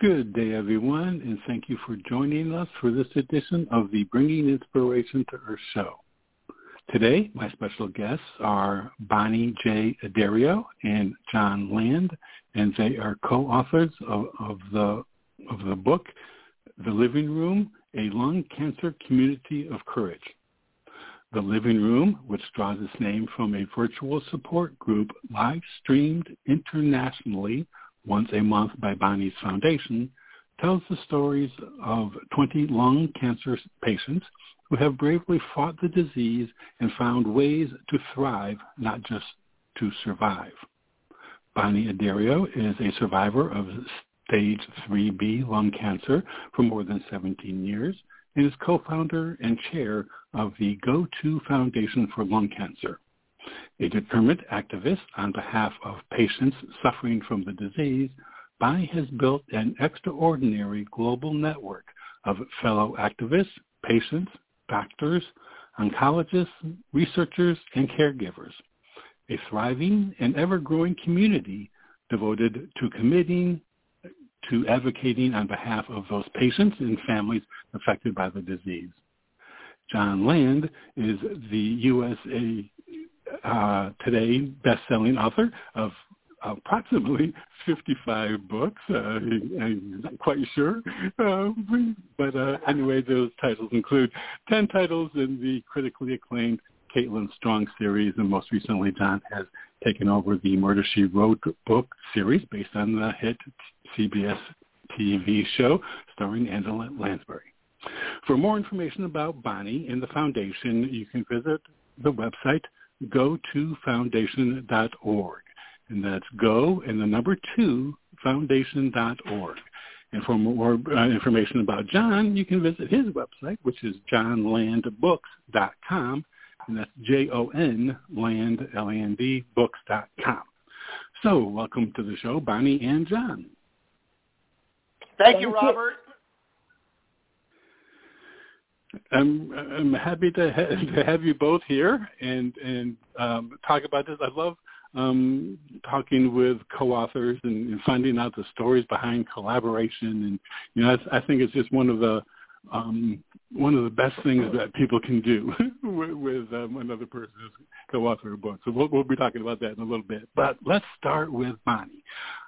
Good day, everyone, and thank you for joining us for this edition of the Bringing Inspiration to Earth show. Today, my special guests are Bonnie J. Addario and Jon Land, and they are co-authors of, of, the, of the book, The Living Room, A Lung Cancer Community of Courage. The Living Room, which draws its name from a virtual support group live streamed internationally once a month by Bonnie's Foundation, tells the stories of 20 lung cancer patients who have bravely fought the disease and found ways to thrive, not just to survive. Bonnie Addario is a survivor of stage 3B lung cancer for more than 17 years and is co-founder and chair of the Go2 Foundation for Lung Cancer a determined activist on behalf of patients suffering from the disease, Bonnie has built an extraordinary global network of fellow activists, patients, doctors, oncologists, researchers, and caregivers, a thriving and ever-growing community devoted to committing to advocating on behalf of those patients and families affected by the disease. Jon Land is the USA uh, today best-selling author of approximately 55 books. Uh, I'm not quite sure. Uh, but uh, anyway, those titles include 10 titles in the critically acclaimed Caitlin Strong series, and most recently Jon has taken over the Murder, She Wrote book series based on the hit CBS TV show starring Angela Lansbury. For more information about Bonnie and the foundation, you can visit the website go2foundation.org. And that's go and the number two foundation.org. And for more uh, information about Jon, you can visit his website, which is jonlandbooks.com. And that's J-O-N, land, L-A-N-D, books.com. So welcome to the show, Bonnie and Jon. Thank, Thank you, Robert. I'm I'm happy to ha- to have you both here and and um, talk about this. I love um, talking with co-authors and, and, finding out the stories behind collaboration. And you know, I, I think it's just one of the um, one of the best things that people can do with, with um, another person's co-author a book. So we'll, we'll be talking about that in a little bit. But let's start with Bonnie,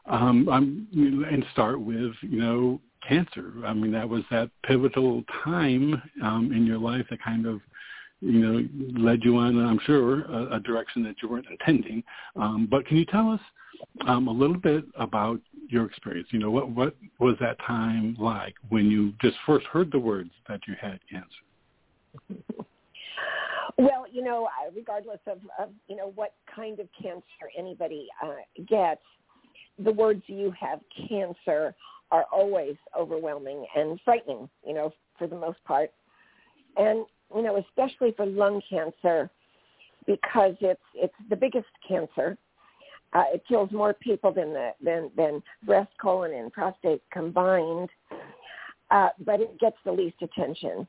um, and start with you know cancer. I mean, that was that pivotal time um, in your life that kind of, you know, led you on, I'm sure, a, a direction that you weren't intending. Um, but can you tell us um, a little bit about your experience? You know, what what was that time like when you just first heard the words that you had cancer? Well, you know, regardless of, of you know what kind of cancer anybody uh, gets, the words "you have cancer" are always overwhelming and frightening, you know, for the most part. And, you know, especially for lung cancer because it's it's the biggest cancer. Uh, it kills more people than the than than breast, colon, and prostate combined, uh, but it gets the least attention.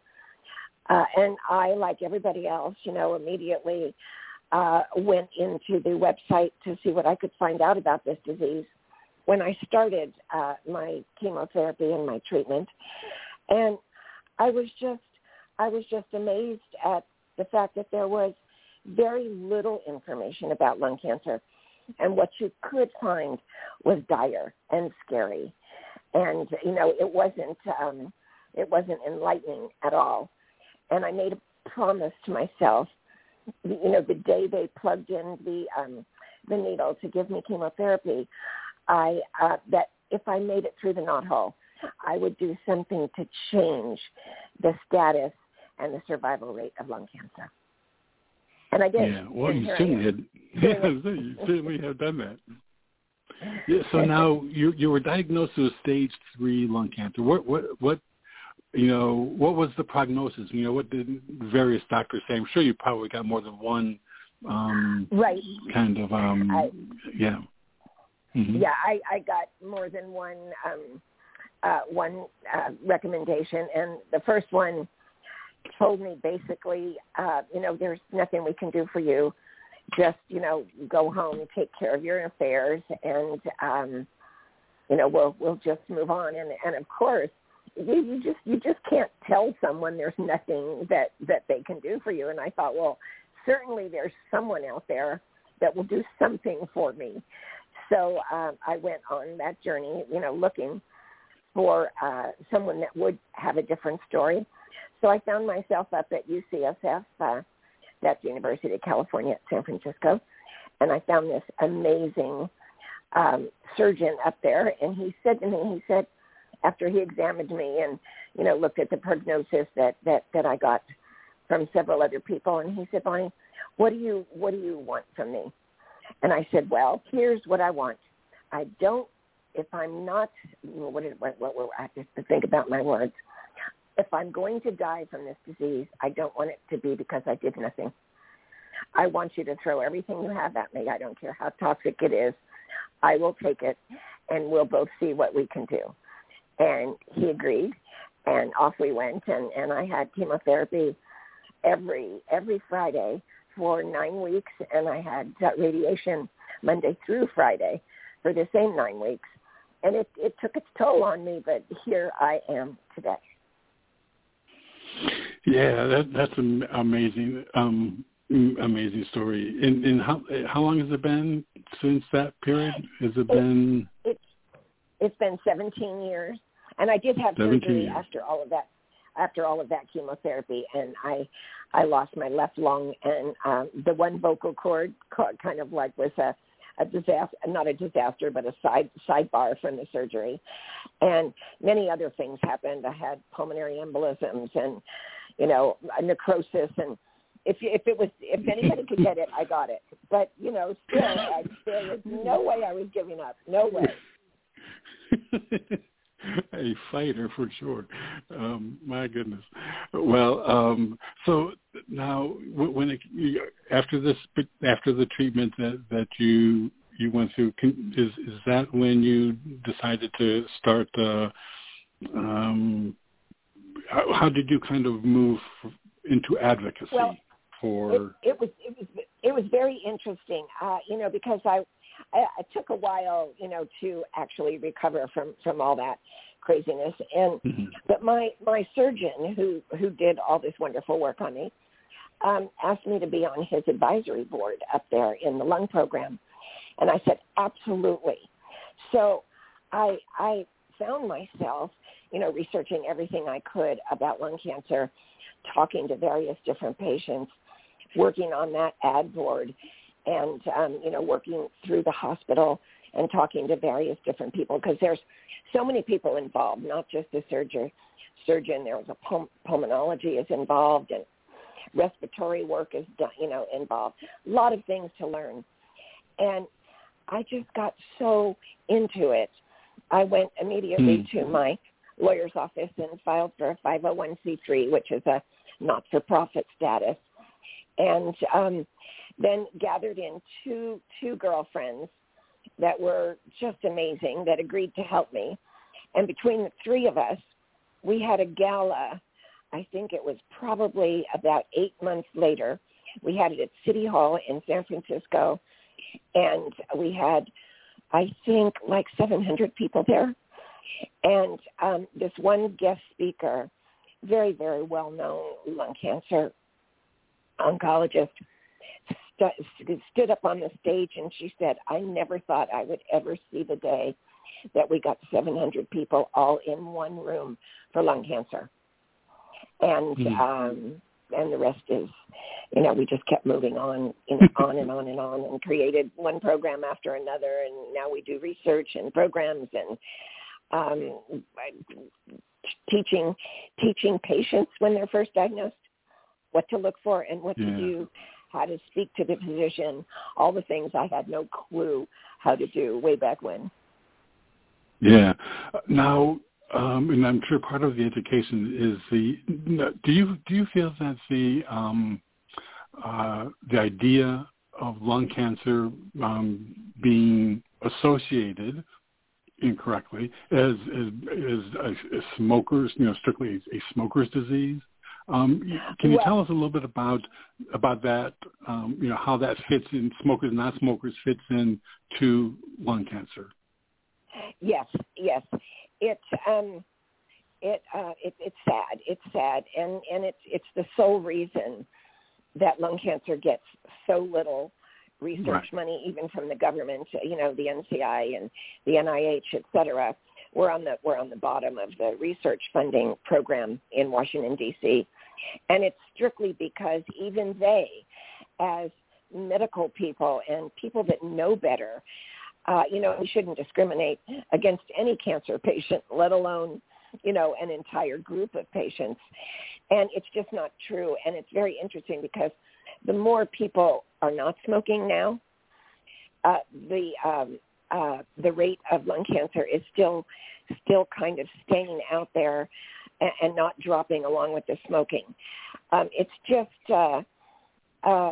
Uh, and I, like everybody else, you know, immediately uh, went into the website to see what I could find out about this disease when I started uh, my chemotherapy and my treatment, and I was just I was just amazed at the fact that there was very little information about lung cancer, and what you could find was dire and scary, and you know it wasn't um, it wasn't enlightening at all, and I made a promise to myself, you know, the day they plugged in the um, the needle to give me chemotherapy, I uh, that if I made it through the knot hole, I would do something to change the status and the survival rate of lung cancer. And I did. Yeah, well, you certainly had. Yeah, you certainly have done that. Yeah, so now you you were diagnosed with stage three lung cancer. What what what you know, what was the prognosis? You know, what did various doctors say? I'm sure you probably got more than one um right kind of um I, yeah mm-hmm. yeah i i got more than one um uh one uh recommendation and the first one told me basically uh you know there's nothing we can do for you just you know go home take care of your affairs and um you know we'll we'll just move on and and of course you, you just you just can't tell someone there's nothing that that they can do for you and i thought well certainly there's someone out there that will do something for me. So uh, I went on that journey, you know, looking for uh, someone that would have a different story. So I found myself up at UCSF, uh, that's University of California at San Francisco, and I found this amazing um, surgeon up there, and he said to me, he said, after he examined me and you know looked at the prognosis that that that I got from several other people, and he said, Bonnie, what do you what do you want from me? And I said, well, here's what I want. I don't if I'm not what what, what, what I have to think about my words. If I'm going to die from this disease, I don't want it to be because I did nothing. I want you to throw everything you have at me. I don't care how toxic it is. I will take it and we'll both see what we can do. And he agreed and off we went and, and I had chemotherapy every every Friday for nine weeks, and I had radiation Monday through Friday for the same nine weeks, and it it took its toll on me. But here I am today. Yeah, that that's an amazing, um, amazing story. And, and how how long has it been since that period? Has it, it been? It's it's been 17 years, and I did have surgery years. after all of that after all of that chemotherapy, and I I lost my left lung, and um, the one vocal cord kind of like was a a disaster, not a disaster, but a side sidebar from the surgery, and many other things happened. I had pulmonary embolisms and you know necrosis and if if it was if anybody could get it, I got it. But you know, still, I, there was no way I was giving up. No way. a fighter for sure. Um, my goodness. Well, um, so now when it, after this after the treatment that that you you went through, can, is is that when you decided to start? Uh, um, how, how did you kind of move into advocacy well, for? It, it was it was it was very interesting, uh, you know, because I I, it took a while, you know, to actually recover from from all that craziness. And mm-hmm. but my my surgeon, who who did all this wonderful work on me, um, asked me to be on his advisory board up there in the lung program, and I said absolutely. So I I found myself, you know, researching everything I could about lung cancer, talking to various different patients, working on that ad board and um, you know working through the hospital and talking to various different people because there's so many people involved, not just the surgeon. Surgeon, there was a pul- pulmonology is involved, and respiratory work is done, you know involved. A lot of things to learn, and I just got so into it. I went immediately hmm. to my lawyer's office and filed for a 501c3, which is a not-for-profit status, and um, then gathered in two two girlfriends that were just amazing that agreed to help me. And between the three of us, we had a gala. I think it was probably about eight months later. We had it at City Hall in San Francisco, and we had, I think, like 700 people there. And um, this one guest speaker, very, very well-known lung cancer oncologist, st- stood up on the stage and she said, I never thought I would ever see the day that we got 700 people all in one room for lung cancer. And mm-hmm. um, and the rest is, you know, we just kept moving on, on and on and on, and created one program after another, and now we do research and programs and um, teaching teaching patients when they're first diagnosed what to look for and what yeah. to do how to speak to the physician, all the things I had no clue how to do way back when. Yeah. Now, um, and I'm sure part of the education is the. Do you do you feel that the um, uh, the idea of lung cancer um, being associated incorrectly as as, as, as smokers, you know, strictly a smoker's disease? Um, can you well, tell us a little bit about about that? Um, you know, how that fits in smokers, and not smokers, fits in to lung cancer. Yes, yes. It um, it, uh, it it's sad. It's sad, and and it's it's the sole reason that lung cancer gets so little research right. money, even from the government. You know, the NCI and the NIH, et cetera. We're on the we're on the bottom of the research funding program in Washington D.C., and it's strictly because even they, as medical people and people that know better, uh, you know, we shouldn't discriminate against any cancer patient, let alone, you know, an entire group of patients. And it's just not true. And it's very interesting because the more people are not smoking now, uh, the um, uh, the rate of lung cancer is still still kind of staying out there and, and not dropping along with the smoking. Um, it's just uh, uh,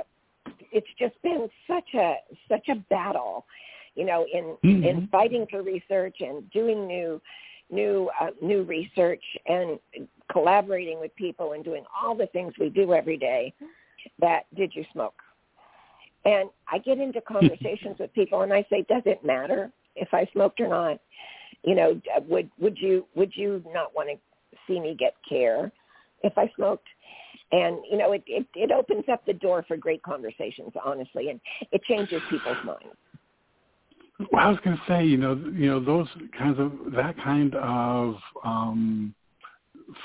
it's just been such a such a battle you know, in mm-hmm. in fighting for research and doing new new uh, new research and collaborating with people and doing all the things we do every day that did you smoke and i get into conversations with people and i say does it matter if i smoked or not you know would would you would you not want to see me get care if i smoked and you know it, it it opens up the door for great conversations honestly and it changes people's minds well, I was going to say, you know, you know, those kinds of that kind of um,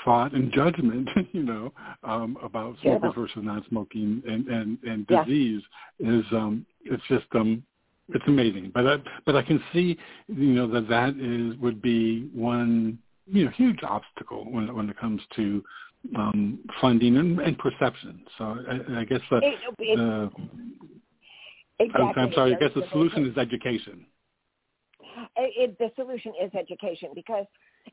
thought and judgment, you know, um, about smokers yeah. versus non-smoking and and, and disease yeah. is um, it's just um, it's amazing. But I, but I can see, you know, that that is would be one you know huge obstacle when when it comes to um, funding and, and perception. So I, I guess the, it, it, the Exactly. I'm sorry. I guess the solution is education. It, the solution is education because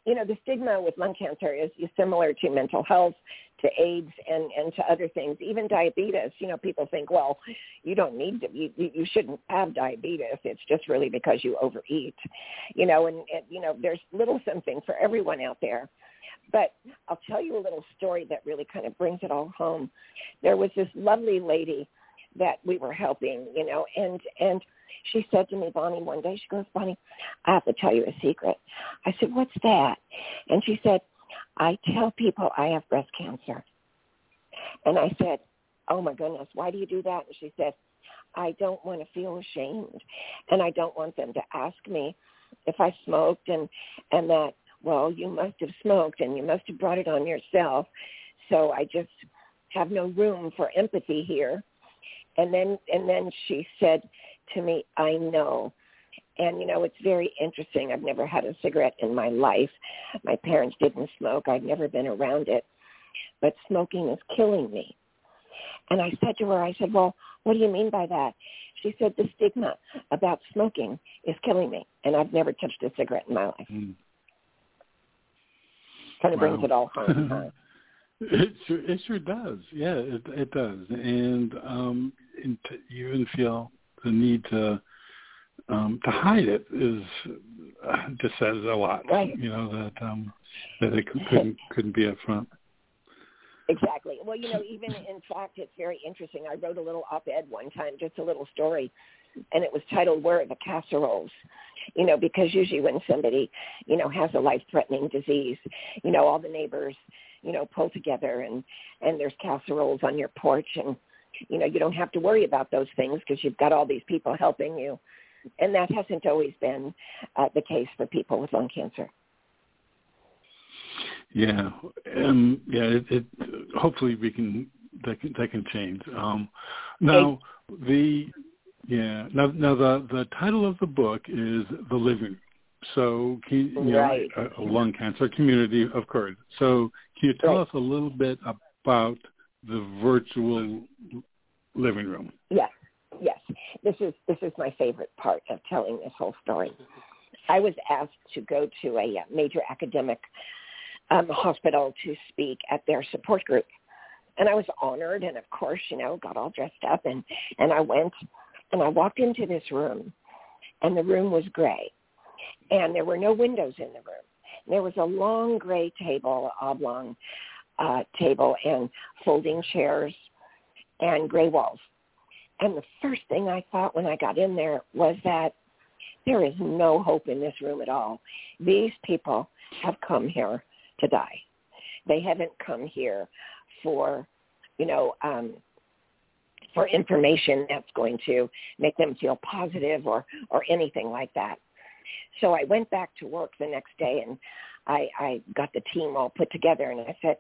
you know the stigma with lung cancer is, similar to mental health, to AIDS, and and to other things. Even diabetes. You know, people think, well, you don't need to. You you shouldn't have diabetes. It's just really because you overeat. You know, and, and you know, there's little something for everyone out there. But I'll tell you a little story that really kind of brings it all home. There was this lovely lady that we were helping, you know, and and she said to me, Bonnie, one day, she goes, Bonnie, I have to tell you a secret. I said, what's that? And she said, I tell people I have breast cancer. And I said, oh my goodness, why do you do that? And she said, I don't want to feel ashamed, and I don't want them to ask me if I smoked and and that well you must have smoked and you must have brought it on yourself. So I just have no room for empathy here and then and then she said to me, I know. And you know, it's very interesting. I've never had a cigarette in my life. My parents didn't smoke. I've never been around it. But smoking is killing me. And I said to her, I said, well, what do you mean by that? She said, the stigma about smoking is killing me. And I've never touched a cigarette in my life. Mm. Kind of wow. brings it all home. It sure, it sure does. Yeah, it it does, and um, you even feel the need to um, to hide it is uh, just says a lot. Right. You know that um, that it couldn't couldn't be up front. Exactly. Well, you know, even in fact, it's very interesting. I wrote a little op-ed one time, just a little story, and it was titled "Where are the casseroles?" You know, because usually when somebody, you know, has a life-threatening disease, you know, all the neighbors you know, pull together and, and there's casseroles on your porch and, you know, you don't have to worry about those things because you've got all these people helping you. And that hasn't always been uh, the case for people with lung cancer. Yeah, um, yeah. It, it, hopefully we can that can that can change. Um, now the yeah now now the the title of the book is the living so, you, you right. know, a, a, lung cancer community, of course. So, can you tell right. us a little bit about the virtual living room? Yes, yes. This is this is my favorite part of telling this whole story. I was asked to go to a major academic um, hospital to speak at their support group. And I was honored and of course, you know, got all dressed up and, and I went and I walked into this room and the room was gray and there were no windows in the room. There was a long gray table, oblong uh, table and folding chairs and gray walls. And the first thing I thought when I got in there was that there is no hope in this room at all. These people have come here to die. They haven't come here for, you know, um, for information that's going to make them feel positive or, or anything like that. So I went back to work the next day and I, I got the team all put together and I said,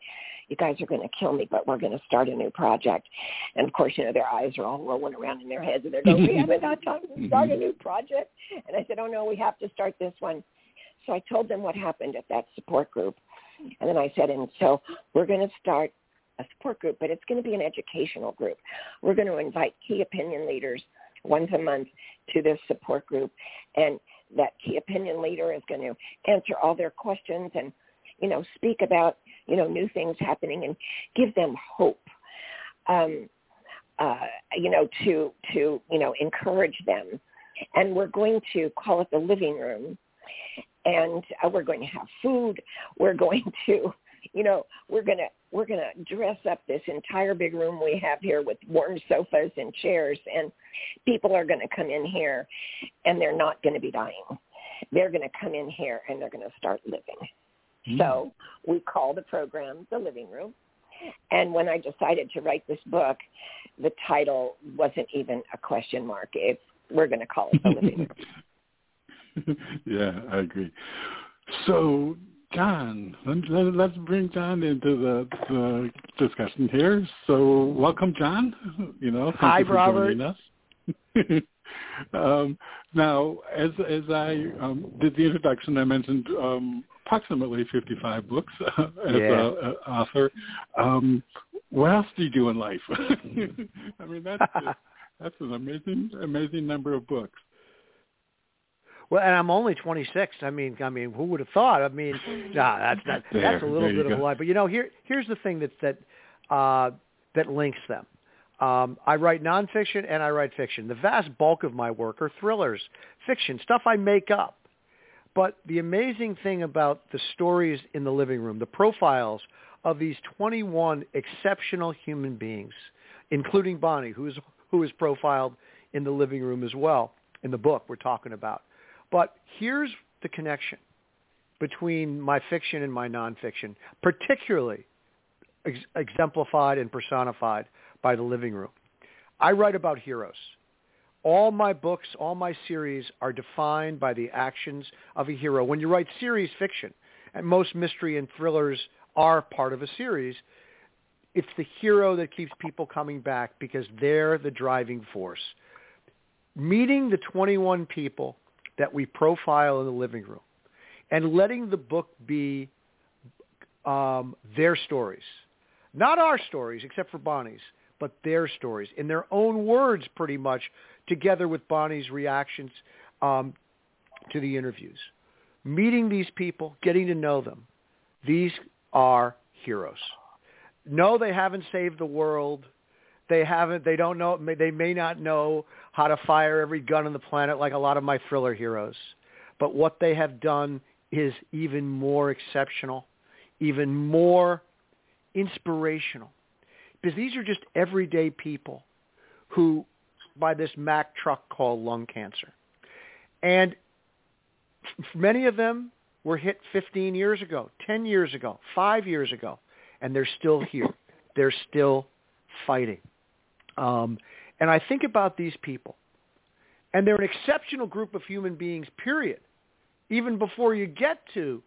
you guys are going to kill me, but we're going to start a new project. And of course, you know, their eyes are all rolling around in their heads and they're going, we haven't got time to start a mm-hmm. new project. And I said, oh no, we have to start this one. So I told them what happened at that support group. And then I said, and so we're going to start a support group, but it's going to be an educational group. We're going to invite key opinion leaders once a month to this support group. And that key opinion leader is going to answer all their questions and, you know, speak about, you know, new things happening and give them hope. Um, uh, you know, to to you know encourage them, and we're going to call it the living room, and uh, we're going to have food. We're going to, you know, we're gonna we're gonna dress up this entire big room we have here with warm sofas and chairs, and people are gonna come in here, and they're not gonna be dying. They're gonna come in here and they're gonna start living. Mm. So we call the program the living room. And when I decided to write this book, the title wasn't even a question mark. It's we're going to call it the living room. yeah, I agree. So, Jon, let, us bring Jon into the, the, discussion here. So, welcome, Jon. You know, thank hi, you for Robert. joining us. um, now, as as I um, did the introduction, I mentioned um, approximately 55 books uh, as yeah. an author. Um, what else do you do in life? I mean, that's that's an amazing amazing number of books. Well, and I'm only 26. I mean, I mean, who would have thought? I mean, nah, that's not, there, that's a little bit go. of a lie. But you know, here here's the thing that that uh, that links them. Um, I write nonfiction and I write fiction. The vast bulk of my work are thrillers, fiction, stuff I make up. But the amazing thing about the stories in the living room, the profiles of these 21 exceptional human beings, including Bonnie, who is who is profiled in the living room as well in the book we're talking about. But here's the connection between my fiction and my nonfiction, particularly ex- exemplified and personified by the living room. I write about heroes. All my books, all my series are defined by the actions of a hero. When you write series fiction, and most mystery and thrillers are part of a series, it's the hero that keeps people coming back because they're the driving force. Meeting the 21 people that we profile in the living room and letting the book be um, their stories, not our stories except for Bonnie's, but their stories in their own words pretty much together with Bonnie's reactions um, to the interviews. Meeting these people, getting to know them, these are heroes. No, they haven't saved the world. They haven't. They don't know. They may not know how to fire every gun on the planet like a lot of my thriller heroes. But what they have done is even more exceptional, even more inspirational. Because these are just everyday people who, by this Mack truck called lung cancer. And many of them were hit 15 years ago, 10 years ago, 5 years ago, and they're still here. They're still fighting. Um, and I think about these people, and they're an exceptional group of human beings, period, even before you get to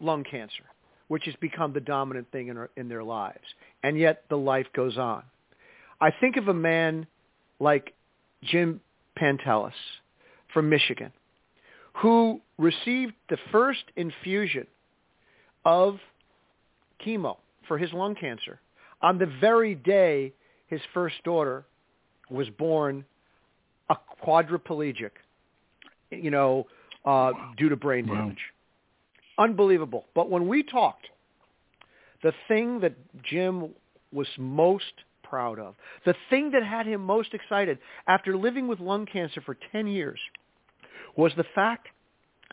lung cancer, which has become the dominant thing in, our, in their lives. And yet the life goes on. I think of a man like Jim Pantelas from Michigan, who received the first infusion of chemo for his lung cancer on the very day his first daughter was born a quadriplegic, you know, uh, due to brain Wow. damage. Unbelievable. But when we talked, the thing that Jim was most proud of, the thing that had him most excited after living with lung cancer for 10 years, was the fact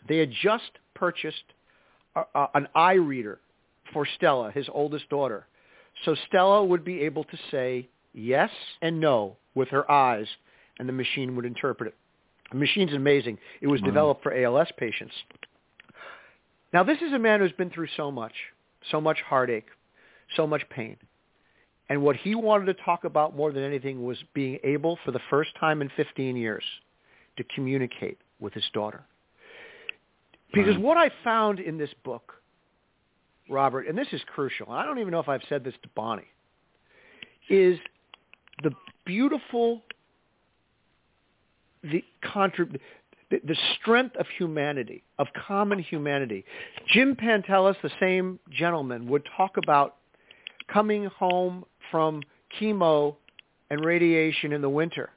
they had just purchased a, a, an eye reader for Stella, his oldest daughter. So Stella would be able to say yes and no with her eyes, and the machine would interpret it. The machine's amazing. It was Wow. developed for ALS patients. Now, this is a man who's been through so much, so much heartache, so much pain. And what he wanted to talk about more than anything was being able, for the first time in 15 years, to communicate with his daughter. Because what I found in this book, Robert, and this is crucial, I don't even know if I've said this to Bonnie, is the beautiful, the contrib- the, strength of humanity, of common humanity. Jim Pantelas, the same gentleman, would talk about coming home from chemo and radiation in the winter,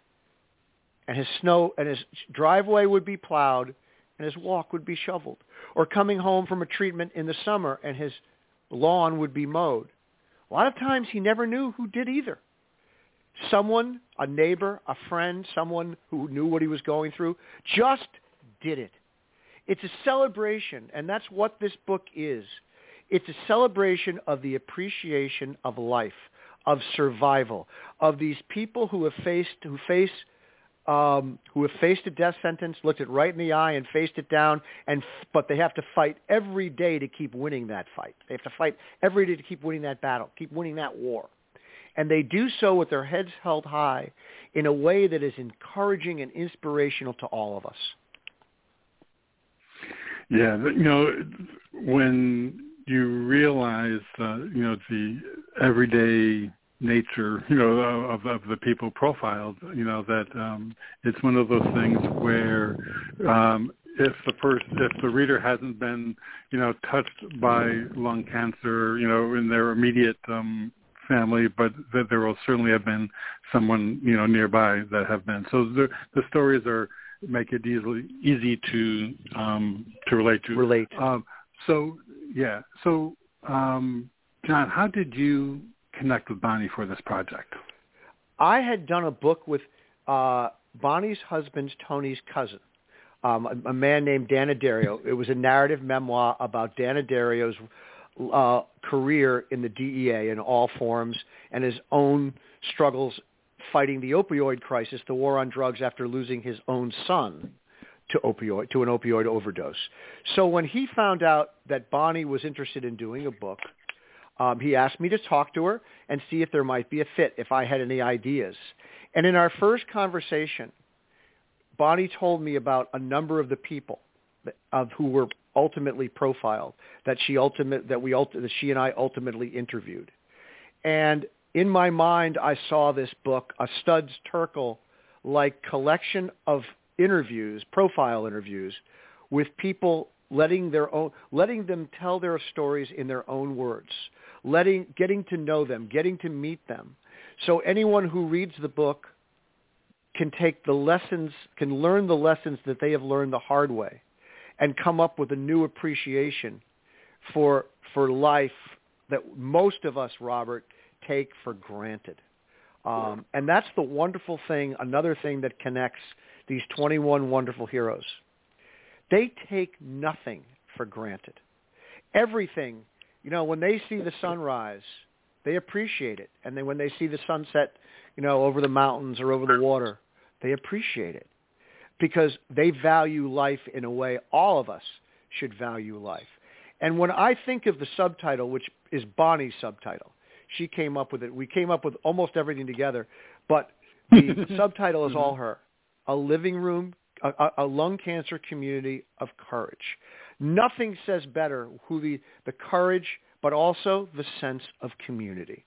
and his snow and his driveway would be plowed, and his walk would be shoveled, or coming home from a treatment in the summer and his lawn would be mowed. A lot of times he never knew who did either. Someone, a neighbor, a friend, someone who knew what he was going through, just did it. It's a celebration, and that's what this book is. It's a celebration of the appreciation of life, of survival, of these people who have faced, who face, um, who have faced a death sentence, looked it right in the eye and faced it down, and but they have to fight every day to keep winning that fight. They have to fight every day to keep winning that battle, keep winning that war. And they do so with their heads held high in a way that is encouraging and inspirational to all of us. Yeah, you know, when you realize, uh, you know, the everyday nature, you know, of, of the people profiled, you know, that um, it's one of those things where um, if the first, if the reader hasn't been, you know, touched by lung cancer, you know, in their immediate um, family, but that there will certainly have been someone, you know, nearby that have been. So the the stories are make it easily easy to um, to relate to. Relate. Um, so yeah. So um, Jon, how did you connect with Bonnie for this project? I had done a book with uh, Bonnie's husband's Tony's cousin, um, a, a man named Dan Addario. It was a narrative memoir about Dan Addario's uh, career in the DEA in all forms and his own struggles fighting the opioid crisis, the war on drugs after losing his own son to opioid to an opioid overdose. So when he found out that Bonnie was interested in doing a book, um, he asked me to talk to her and see if there might be a fit, if I had any ideas. And in our first conversation, Bonnie told me about a number of the people of who were ultimately profiled that she ultimate that we that she and I ultimately interviewed. And in my mind, I saw this book, a Studs Terkel like collection of interviews, profile interviews, with people letting their own letting them tell their stories in their own words, letting getting to know them, getting to meet them. So anyone who reads the book can take the lessons, can learn the lessons that they have learned the hard way and come up with a new appreciation for for life that most of us, Robert, take for granted. Um, and that's the wonderful thing, another thing that connects these 21 wonderful heroes. They take nothing for granted. Everything, you know, when they see the sunrise, they appreciate it. And then when they see the sunset, you know, over the mountains or over the water, they appreciate it because they value life in a way all of us should value life. And when I think of the subtitle, which is Bonnie's subtitle, she came up with it. We came up with almost everything together, but the subtitle is all mm-hmm. her. A living room, a, a lung cancer community of courage. Nothing says better who the, the courage, but also the sense of community.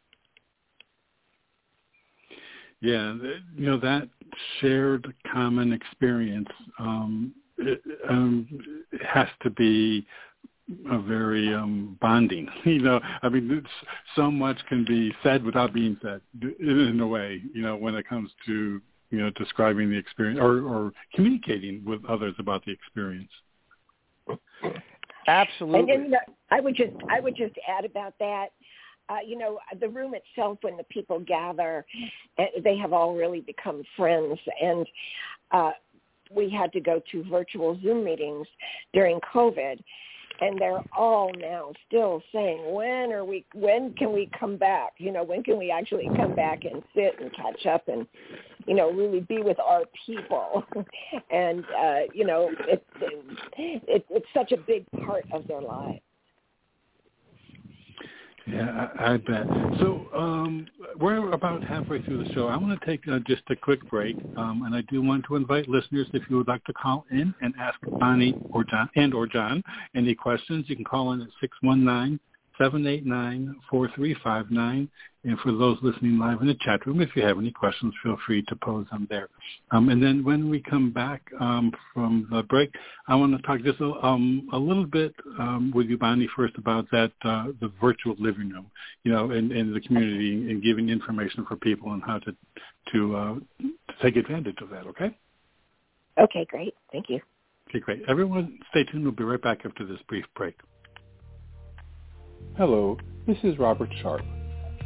Yeah, you know that shared common experience um, it, um, it has to be a very um, bonding. You know, I mean, it's, so much can be said without being said in a way. You know, when it comes to you know describing the experience or, or communicating with others about the experience. Absolutely. And then you know, I would just I would just add about that. Uh, you know, the room itself, when the people gather, eh, they have all really become friends. And uh, we had to go to virtual Zoom meetings during COVID, and they're all now still saying, when are we? When can we come back? You know, when can we actually come back and sit and catch up and, you know, really be with our people? and uh, you know, it, it, it's such a big part of their lives. Yeah, I, I bet. So um, we're about halfway through the show. I want to take uh, just a quick break, um, and I do want to invite listeners if you would like to call in and ask Bonnie or Jon and or Jon any questions. You can call in at six one nine 789-4359. And for those listening live in the chat room, if you have any questions, feel free to pose them there. Um, and then when we come back um, from the break, I want to talk just a, um, a little bit um, with you, Bonnie, first about that, uh, the virtual living room, you know, in, in the community and giving information for people on how to, to, uh, to take advantage of that, okay? Okay, great. Thank you. Okay, great. Everyone stay tuned. We'll be right back after this brief break. Hello, this is Robert Sharpe.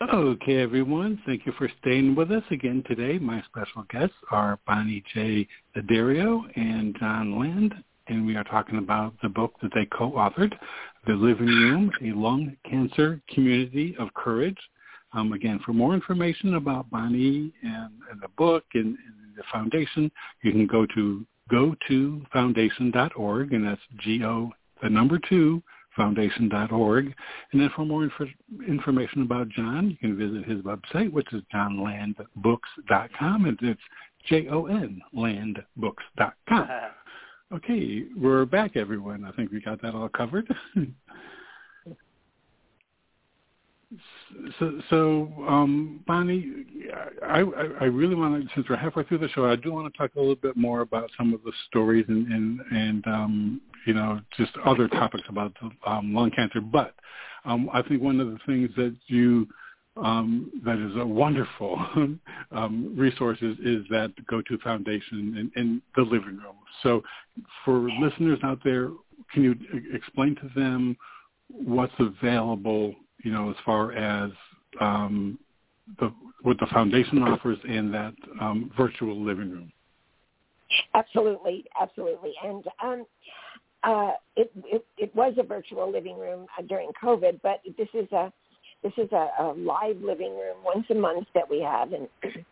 Okay, everyone. Thank you for staying with us again today. My special guests are Bonnie J. Addario and Jon Land, and we are talking about the book that they co-authored, The Living Room, A Lung Cancer Community of Courage. Um, again, for more information about Bonnie and, and the book and, and, the foundation, you can go to go to foundation.org, and that's G-O, the number two, foundation.org. And then for more inf- information about Jon, you can visit his website, which is jonlandbooks.com, and it's J-O-N, landbooks.com. Okay, we're back, everyone. I think we got that all covered. so, so um, Bonnie, I, I, really want to, since we're halfway through the show, I do want to talk a little bit more about some of the stories and and, and um, you know just other topics about um, lung cancer. But um, I think one of the things that you um, that is a wonderful um, resource is, is that GO2 Foundation in the living room. So for listeners out there, can you explain to them what's available you know, as far as um, the, what the foundation offers in that um, virtual living room. Absolutely, absolutely, and um, uh, it, it, it was a virtual living room uh, during COVID, but this is a this is a, a live living room once a month that we have, and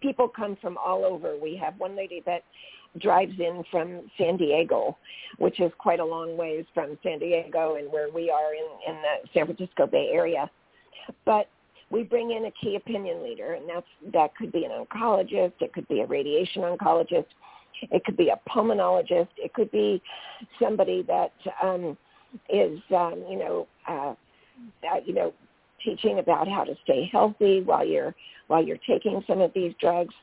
people come from all over. We have one lady that drives in from San Diego, which is quite a long ways from San Diego and where we are in, in the San Francisco Bay Area. But we bring in a key opinion leader, and that's that could be an oncologist, it could be a radiation oncologist, it could be a pulmonologist, it could be somebody that um, is, um, you know, uh, uh, you know, teaching about how to stay healthy while you're while you're taking some of these drugs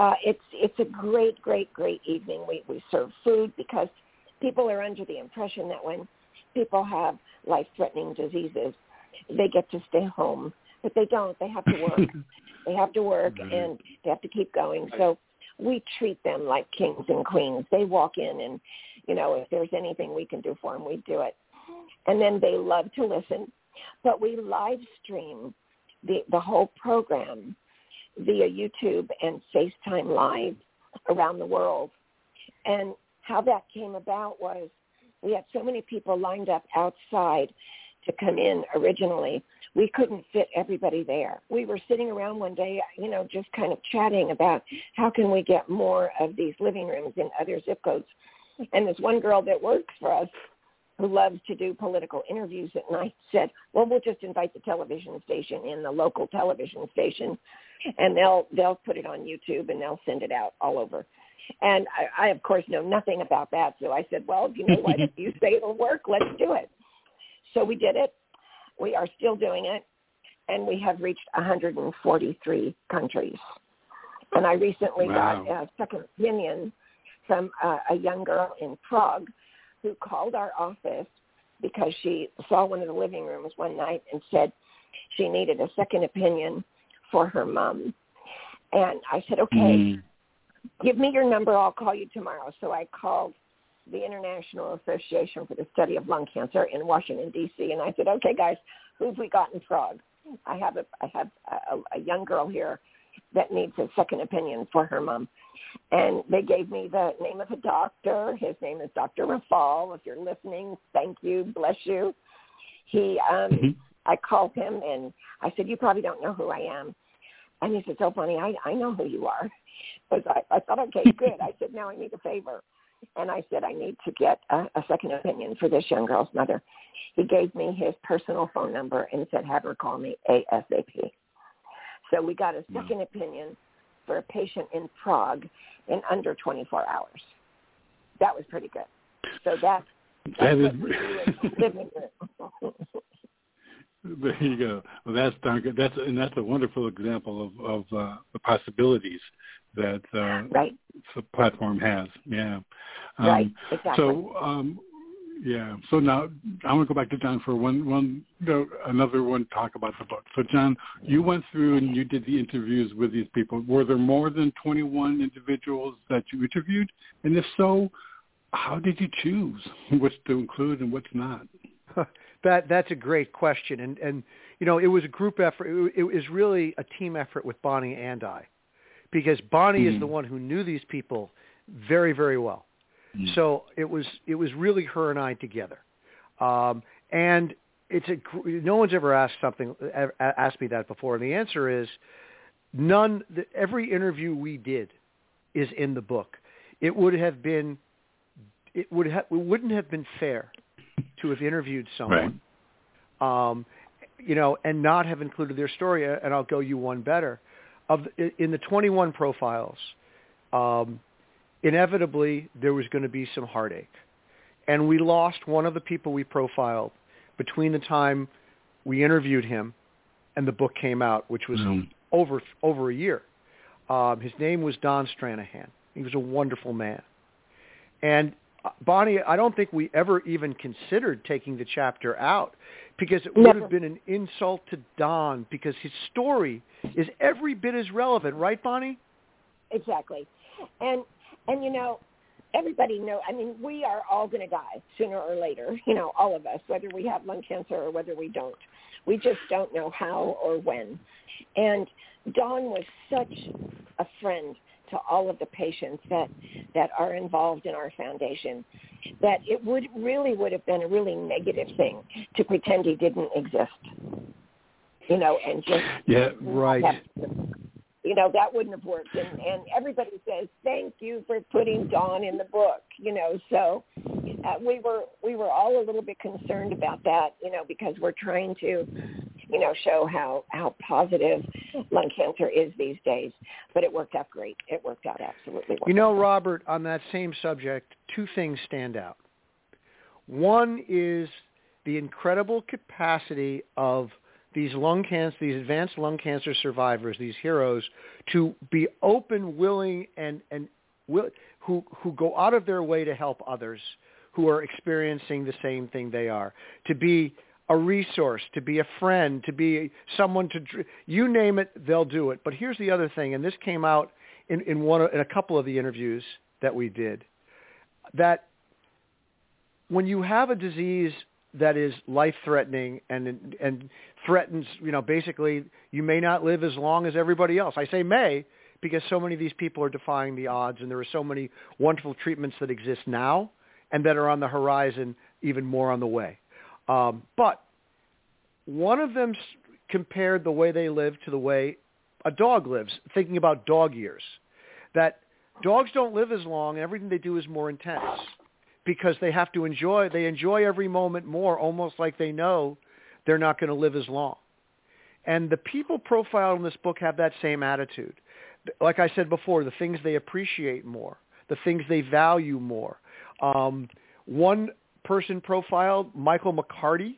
uh, it's it's a great, great, great evening. We we serve food because people are under the impression that when people have life-threatening diseases, they get to stay home, but they don't. They have to work. they have to work Right. and they have to keep going. So we treat them like kings and queens. They walk in and, you know, if there's anything we can do for them, we do it. And then they love to listen. But we live stream the, the whole program via YouTube and FaceTime Live around the world. And how that came about was we had so many people lined up outside to come in originally. We couldn't fit everybody there. We were sitting around one day, you know, just kind of chatting about how can we get more of these living rooms in other zip codes. And this one girl that works for us who loves to do political interviews at night said, well, we'll just invite the television station in, the local television station, and they'll they'll put it on YouTube and they'll send it out all over. And I, I of course know nothing about that, so I said, well, you know what? if you say it'll work, let's do it. So we did it. We are still doing it, and we have reached 143 countries. And I recently Wow. got a second opinion from uh, a young girl in Prague who called our office because she saw one of the living rooms one night and said she needed a second opinion for her mom. And I said, okay, Mm. give me your number. I'll call you tomorrow. So I called the International Association for the Study of Lung Cancer in Washington, D.C. And I said, okay, guys, who've we got in Prague? I have a, I have a, a young girl here that needs a second opinion for her mom. And they gave me the name of a doctor. His name is Dr. Rafal. If you're listening, thank you. Bless you. He, um, Mhm. I called him and I said, you probably don't know who I am. And he said, so funny, I, I know who you are. Because I, I thought, okay, good. I said, now I need a favor. And I said, I need to get a, a second opinion for this young girl's mother. He gave me his personal phone number and said, have her call me ASAP. So we got a second opinion for a patient in Prague in under 24 hours. That was pretty good. So that, That that's is. do in the living room. There you go. Well, that's darn good. That's and that's a wonderful example of of uh, the possibilities that uh, right, the platform has. Yeah. Um, right, exactly. So, um, yeah. So now I want to go back to Jon for one, one, no, another one talk about the book. So, Jon, you went through and you did the interviews with these people. Were there more than 21 individuals that you interviewed? And if so, how did you choose which to include and what's not? that that's a great question, and and you know it was a group effort. It, it was really a team effort with Bonnie and I, because Bonnie is Mhm. the one who knew these people very very well. Mm. So it was it was really her and I together, um, and it's a no one's ever asked something asked me that before, and the answer is none. The, every interview we did is in the book. It would have been it would ha- it wouldn't have been fair to have interviewed someone, um, you know, and not have included their story. And I'll go you one better. Of in the 21 profiles, um, inevitably there was going to be some heartache, and we lost one of the people we profiled between the time we interviewed him and the book came out, which was Um, over over a year. Um, his name was Don Stranahan. He was a wonderful man. And uh, Bonnie, I don't think we ever even considered taking the chapter out because it would Never. have been an insult to Don because his story is every bit as relevant, right, Bonnie? exactly. And and you know, everybody know. I mean, we are all going to die sooner or later. You know, all of us, whether we have lung cancer or whether we don't. We just don't know how or when. And Don was such a friend to all of the patients that that are involved in our foundation that it would really would have been a really negative thing to pretend he didn't exist. You know, and just yeah. Right. You know that wouldn't have worked and and everybody says thank you for putting Don in the book you know so uh, we were we were all a little bit concerned about that you know because we're trying to you know show how how positive lung cancer is these days but it worked out great it worked out absolutely wonderful. You know, Robert, on that same subject, two things stand out. One is the incredible capacity of these lung cancer, these advanced lung cancer survivors, these heroes, to be open, willing, and and will, who who go out of their way to help others who are experiencing the same thing they are. To be a resource, to be a friend, to be someone to you name it, they'll do it. But here's the other thing, and this came out in in one in a couple of the interviews that we did, that when you have a disease that is life threatening and and threatens, you know, basically you may not live as long as everybody else. I say may because so many of these people are defying the odds and there are so many wonderful treatments that exist now and that are on the horizon, even more on the way. Um, but one of them compared the way they live to the way a dog lives, thinking about dog years. That dogs don't live as long. and Everything they do is more intense because they have to enjoy. They enjoy every moment more, almost like they know they're not going to live as long. And the people profiled in this book have that same attitude. Like I said before, the things they appreciate more, the things they value more. Um, one person profiled, Michael McCarty,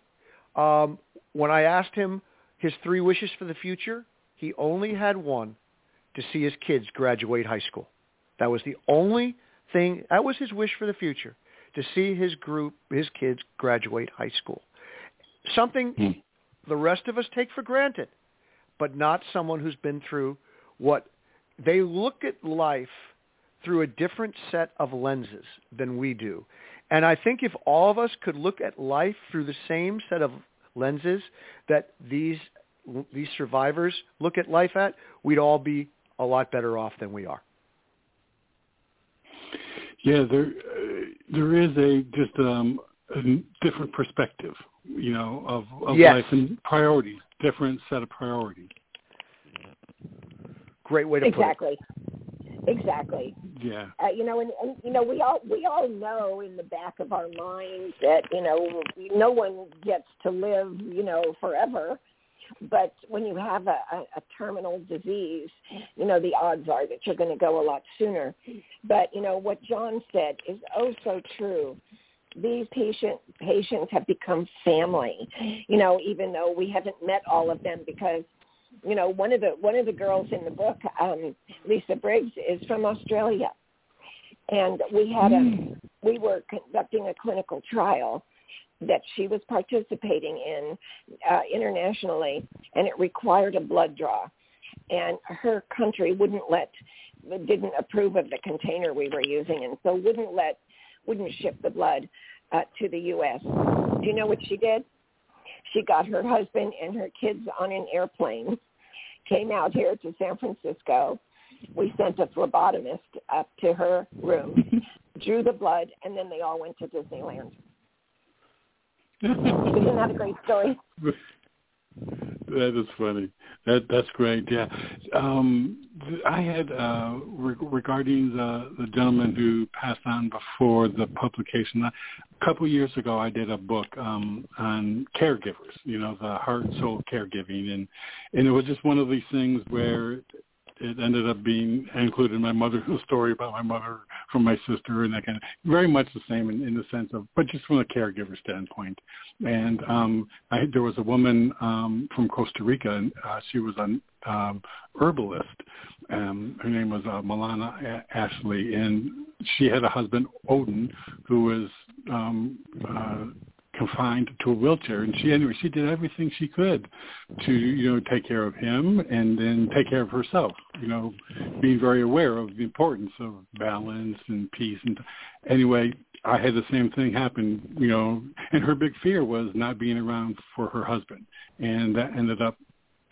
um, when I asked him his three wishes for the future, he only had one, to see his kids graduate high school. That was the only thing, that was his wish for the future, to see his group, his kids graduate high school. Something hmm. the rest of us take for granted, but not someone who's been through what they look at life through a different set of lenses than we do. And I think if all of us could look at life through the same set of lenses that these these survivors look at life at, we'd all be a lot better off than we are. Yeah, there uh, there is a just um, a different perspective, you know, of, of yes. life and priorities, different set of priorities. Great way to exactly. put it. Exactly. Exactly. Yeah. Uh, you know, and, and you know, we all we all know in the back of our minds that you know no one gets to live, you know, forever. But when you have a, a, a terminal disease, you know, the odds are that you're going to go a lot sooner. But, you know, what Jon said is oh so true. These patient patients have become family, you know, even though we haven't met all of them because you know, one of the one of the girls in the book, um, Lisa Briggs, is from Australia, and we had a hmm. we were conducting a clinical trial that she was participating in uh, internationally, and it required a blood draw, and her country wouldn't let didn't approve of the container we were using, and so wouldn't let wouldn't ship the blood uh, to the U.S. Do you know what she did? She got her husband and her kids on an airplane came out here to San Francisco. We sent a phlebotomist up to her room, drew the blood, and then they all went to Disneyland. Isn't that a great story? That is funny. That that's great. Yeah, um, I had uh, re- regarding the the gentleman who passed on before the publication. A couple years ago, I did a book um, on caregivers. You know, the heart soul caregiving, and and it was just one of these things where it ended up being included in my mother's story about my mother from my sister and that kind of very much the same in, in the sense of but just from a caregiver standpoint. And um i there was a woman um from costa rica and uh, she was an um herbalist. Um her name was uh, milana ashley. And she had a husband odin who was um uh confined to a wheelchair. And she anyway she did everything she could to you know take care of him and then take care of herself you know being very aware of the importance of balance and peace. And anyway i had the same thing happen you know and her big fear was not being around for her husband. And that ended up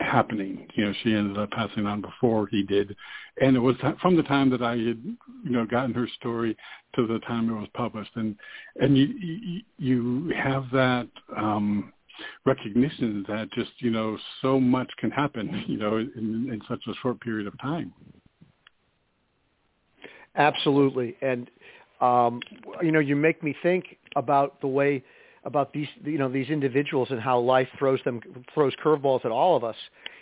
happening. You know, she ended up passing on before he did, and it was from the time that I had, you know, gotten her story to the time it was published, and and you you, you have that um, recognition that just you know so much can happen, you know, in, in such a short period of time. Absolutely, and um, you know, you make me think about the way about these you know these individuals and how life throws them throws curveballs at all of us.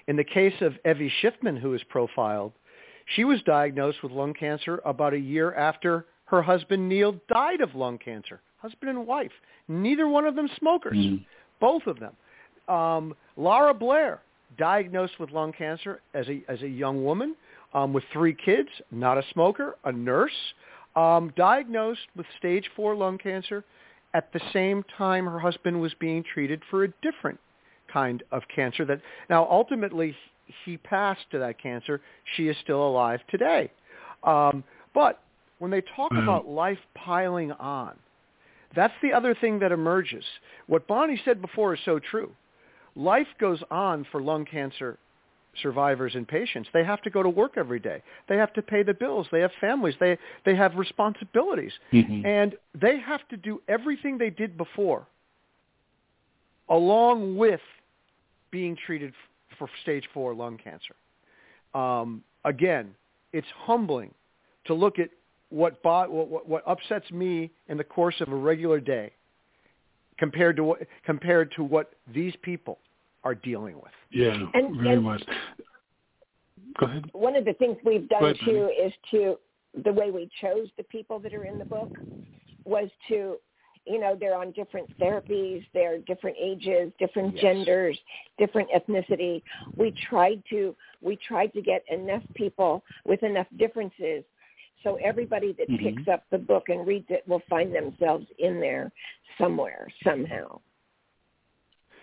In the case of Evie Schiffman, who is profiled, she was diagnosed with lung cancer about a year after her husband Neil died of lung cancer. Husband and wife, neither one of them smokers, mm. both of them. Um, Laura Blair, diagnosed with lung cancer as a as a young woman um, with three kids, not a smoker, a nurse, um, diagnosed with stage four lung cancer at the same time her husband was being treated for a different kind of cancer that now ultimately he passed to that cancer. She is still alive today. Um, but when they talk Wow. about life piling on, that's the other thing that emerges. What Bonnie said before is so true. Life goes on for lung cancer survivors and patients. They have to go to work every day. They have to pay the bills. They have families. They they have responsibilities. Mhm. And they have to do everything they did before along with being treated for stage 4 lung cancer. Um, again, it's humbling to look at what, what- what upsets me in the course of a regular day compared to what, compared to what these people are dealing with. Yeah, And- very and- much. Go ahead. one of the things we've done ahead, too is to the way we chose the people that are in the book was to you know they're on different therapies they're different ages different Yes. genders different ethnicity we tried to we tried to get enough people with enough differences so everybody that Mhm. picks up the book and reads it will find themselves in there somewhere somehow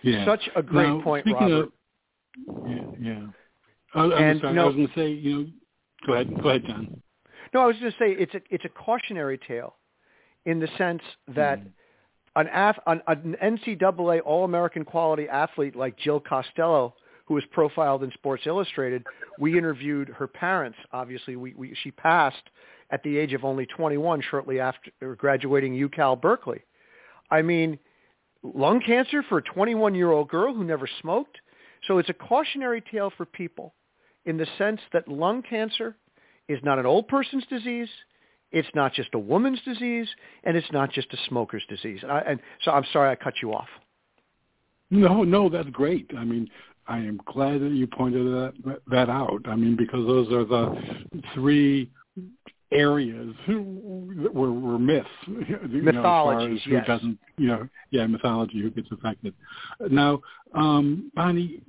Yeah. Such a great Now, point, Robert. Of, yeah, yeah. I, I'm And, sorry. I was going to say, you know, go ahead. Go ahead, Jon. No, I was going to say it's a it's a cautionary tale, in the sense that Mhm. an, ath- an, an NCAA All-American quality athlete like Jill Costello, who was profiled in Sports Illustrated, we interviewed her parents. Obviously, we, we she passed at the age of only 21, shortly after graduating UCal Berkeley. I mean, lung cancer for a 21-year-old girl who never smoked. So it's a cautionary tale for people, in the sense that lung cancer is not an old person's disease. It's not just a woman's disease, and it's not just a smoker's disease. And, I, and so I'm sorry I cut you off. No, no, that's great. I mean, I am glad that you pointed that that out. I mean, because those are the three areas that were, were myths. You know, as far Mythologies, who doesn't, you know, yeah, mythology who gets affected. Now, um, Bonnie,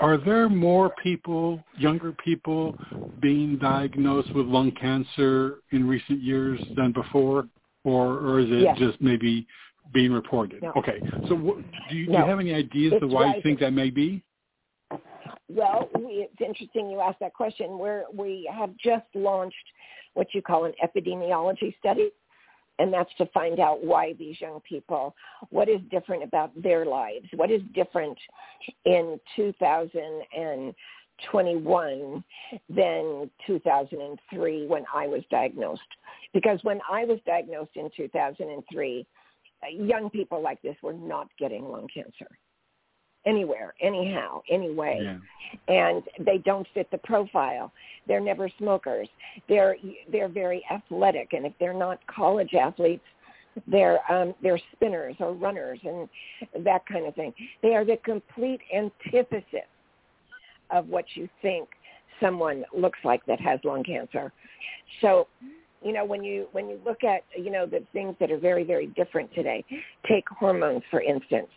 are there more people, younger people, being diagnosed with lung cancer in recent years than before, or or is it Yes. just maybe being reported? No. Okay, so what, do you do you have any ideas It's of why you think that may be? Well, we, it's interesting you asked that question. We're, we have just launched what you call an epidemiology study, and that's to find out why these young people, what is different about their lives, what is different in 2021 than 2003 when I was diagnosed. Because when I was diagnosed in 2003, uh, young people like this were not getting lung cancer anywhere, anyhow, anyway Yeah. and they don't fit the profile. They're never smokers. They're they're very athletic, and if they're not college athletes, they're um, they're spinners or runners and that kind of thing. They are the complete antithesis of what you think someone looks like that has lung cancer. So, you know, when you when you look at you know the things that are very very different today, take hormones for instance.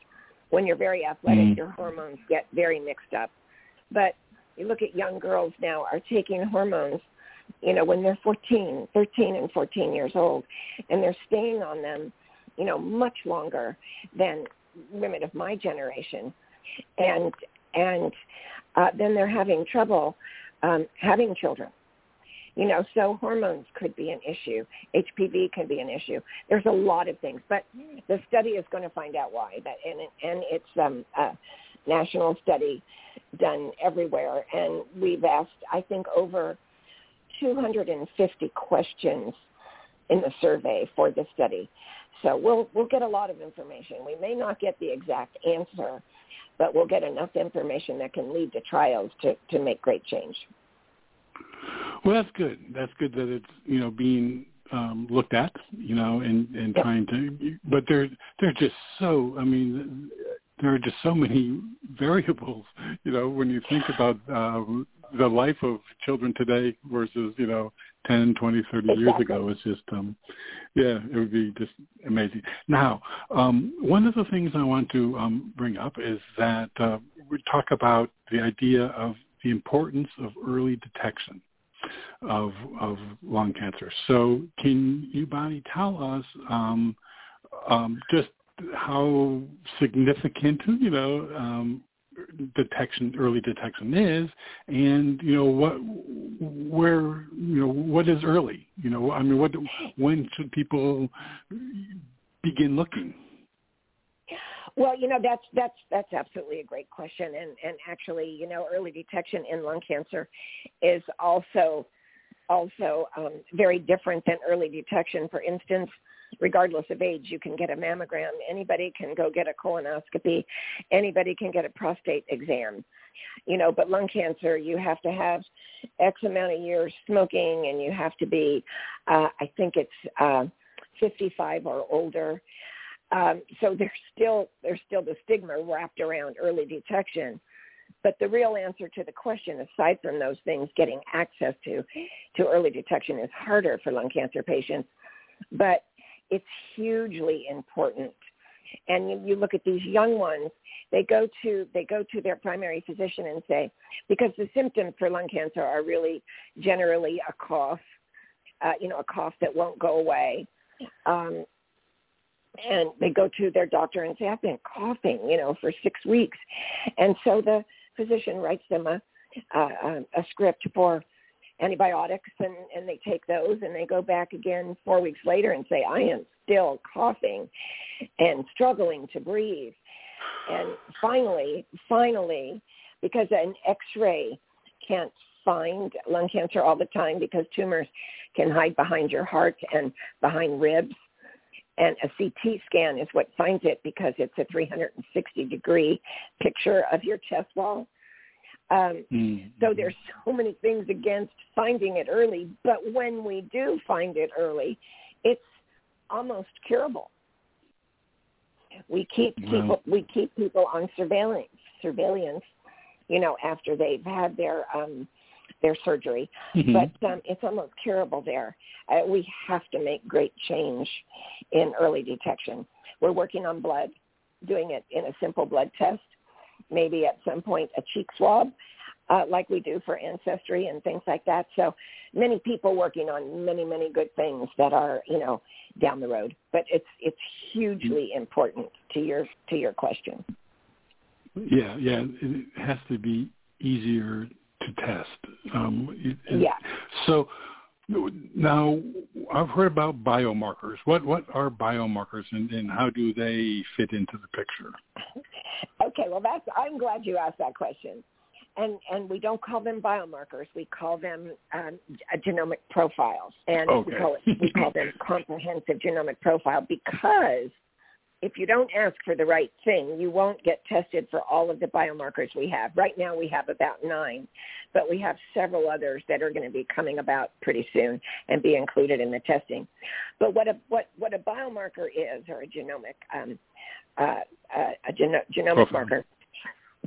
When you're very athletic, Mm. your hormones get very mixed up. But you look at young girls now are taking hormones, you know, when they're 14, 13 and 14 years old, and they're staying on them, you know, much longer than women of my generation. And, and uh, then they're having trouble um, having children. You know, so hormones could be an issue. HPV can be an issue. There's a lot of things, but the study is going to find out why. That and and it's um, a national study done everywhere, and we've asked I think over 250 questions in the survey for the study. So we'll we'll get a lot of information. We may not get the exact answer, but we'll get enough information that can lead to trials to to make great change. Well, that's good. That's good that it's you know being um, looked at, you know, and and Yep. trying to. But there there are just so. I mean, there are just so many variables. You know, when you think about um, the life of children today versus you know 10, 20, 30 years ago, it's just um, yeah, it would be just amazing. Now, um, one of the things I want to um, bring up is that uh, we talk about the idea of the importance of early detection of of lung cancer. So, can you, Bonnie, tell us um, um, just how significant, you know, um, detection, early detection is, and you know what, where, you know, what is early? You know, I mean, what, when should people begin looking? Well, you know that's that's that's absolutely a great question, and and actually, you know, early detection in lung cancer is also also um, very different than early detection. For instance, regardless of age, you can get a mammogram. Anybody can go get a colonoscopy. Anybody can get a prostate exam. You know, but lung cancer, you have to have X amount of years smoking, and you have to be, uh, I think it's uh, 55 or older. Um, so there's still there's still the stigma wrapped around early detection. But the real answer to the question, aside from those things, getting access to to early detection is harder for lung cancer patients. But it's hugely important. And you, you look at these young ones, they go to they go to their primary physician and say, because the symptoms for lung cancer are really generally a cough, uh, you know, a cough that won't go away. Um, and they go to their doctor and say, I've been coughing, you know, for six weeks. And so the physician writes them a, a, a script for antibiotics and, and they take those and they go back again four weeks later and say, I am still coughing and struggling to breathe. And finally, finally, because an x-ray can't find lung cancer all the time because tumors can hide behind your heart and behind ribs. And a CT scan is what finds it because it's a 360 degree picture of your chest wall. Um, mm-hmm. So there's so many things against finding it early, but when we do find it early, it's almost curable. We keep people we keep people on surveillance surveillance, you know, after they've had their um, their surgery, mm-hmm. but um, it's almost curable there. Uh, we have to make great change in early detection. We're working on blood, doing it in a simple blood test maybe at some point a cheek swab, uh, like we do for ancestry and things like that. So many people working on many, many good things that are, you know, down the road. But it's it's hugely important to your to your question. Yeah, yeah, it has to be easier to test. Um, yeah. So now, I've heard about biomarkers. What what are biomarkers, and, and how do they fit into the picture? Okay, well, that's I'm glad you asked that question. And and we don't call them biomarkers. We call them um, genomic profiles, and okay. we call it we call them comprehensive genomic profile because if you don't ask for the right thing, you won't get tested for all of the biomarkers we have. Right now we have about nine, but we have several others that are going to be coming about pretty soon and be included in the testing. But what a what what a biomarker is, or a genomic um, uh, uh, a geno- genomic marker,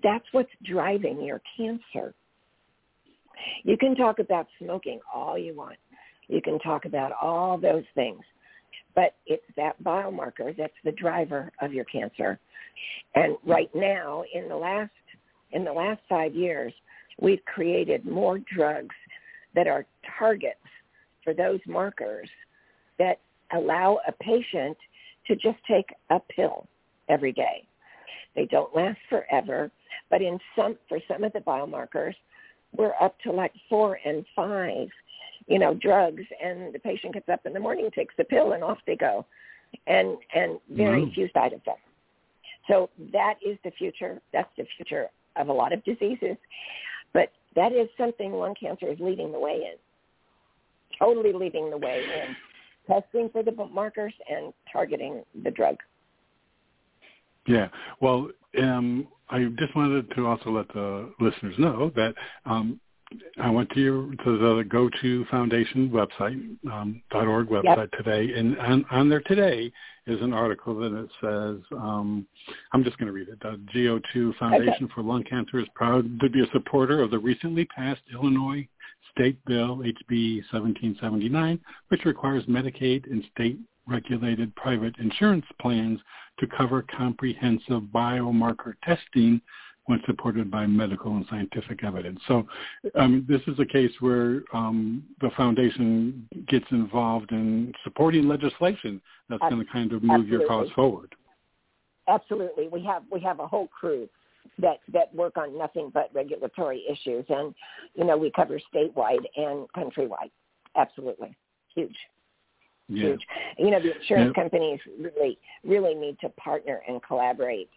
that's what's driving your cancer. You can talk about smoking all you want. You can talk about all those things but it's that biomarker that's the driver of your cancer. And right now, in the last in the last five years, we've created more drugs that are targets for those markers that allow a patient to just take a pill every day. They don't last forever, but in some for some of the biomarkers, we're up to like four and five you know, drugs and the patient gets up in the morning, takes the pill and off they go. And and very few side effects. So that is the future. That's the future of a lot of diseases. But that is something lung cancer is leading the way in. Totally leading the way in. Testing for the markers and targeting the drug. Yeah. Well, um, I just wanted to also let the listeners know that um, I went to your to the GO2 Foundation website um, .org website yep. today, and on, on, there today is an article that it says um, I'm just going to read it. The GO2 Foundation okay. for Lung Cancer is proud to be a supporter of the recently passed Illinois State Bill HB 1779, which requires Medicaid and state regulated private insurance plans to cover comprehensive biomarker testing when supported by medical and scientific evidence. So um, this is a case where um, the foundation gets involved in supporting legislation that's going to kind of move Absolutely. your cause forward. Absolutely, we have we have a whole crew that that work on nothing but regulatory issues, and you know we cover statewide and countrywide. Absolutely, huge. Yeah. Huge. You know, the insurance Yeah. companies really, really need to partner and collaborate.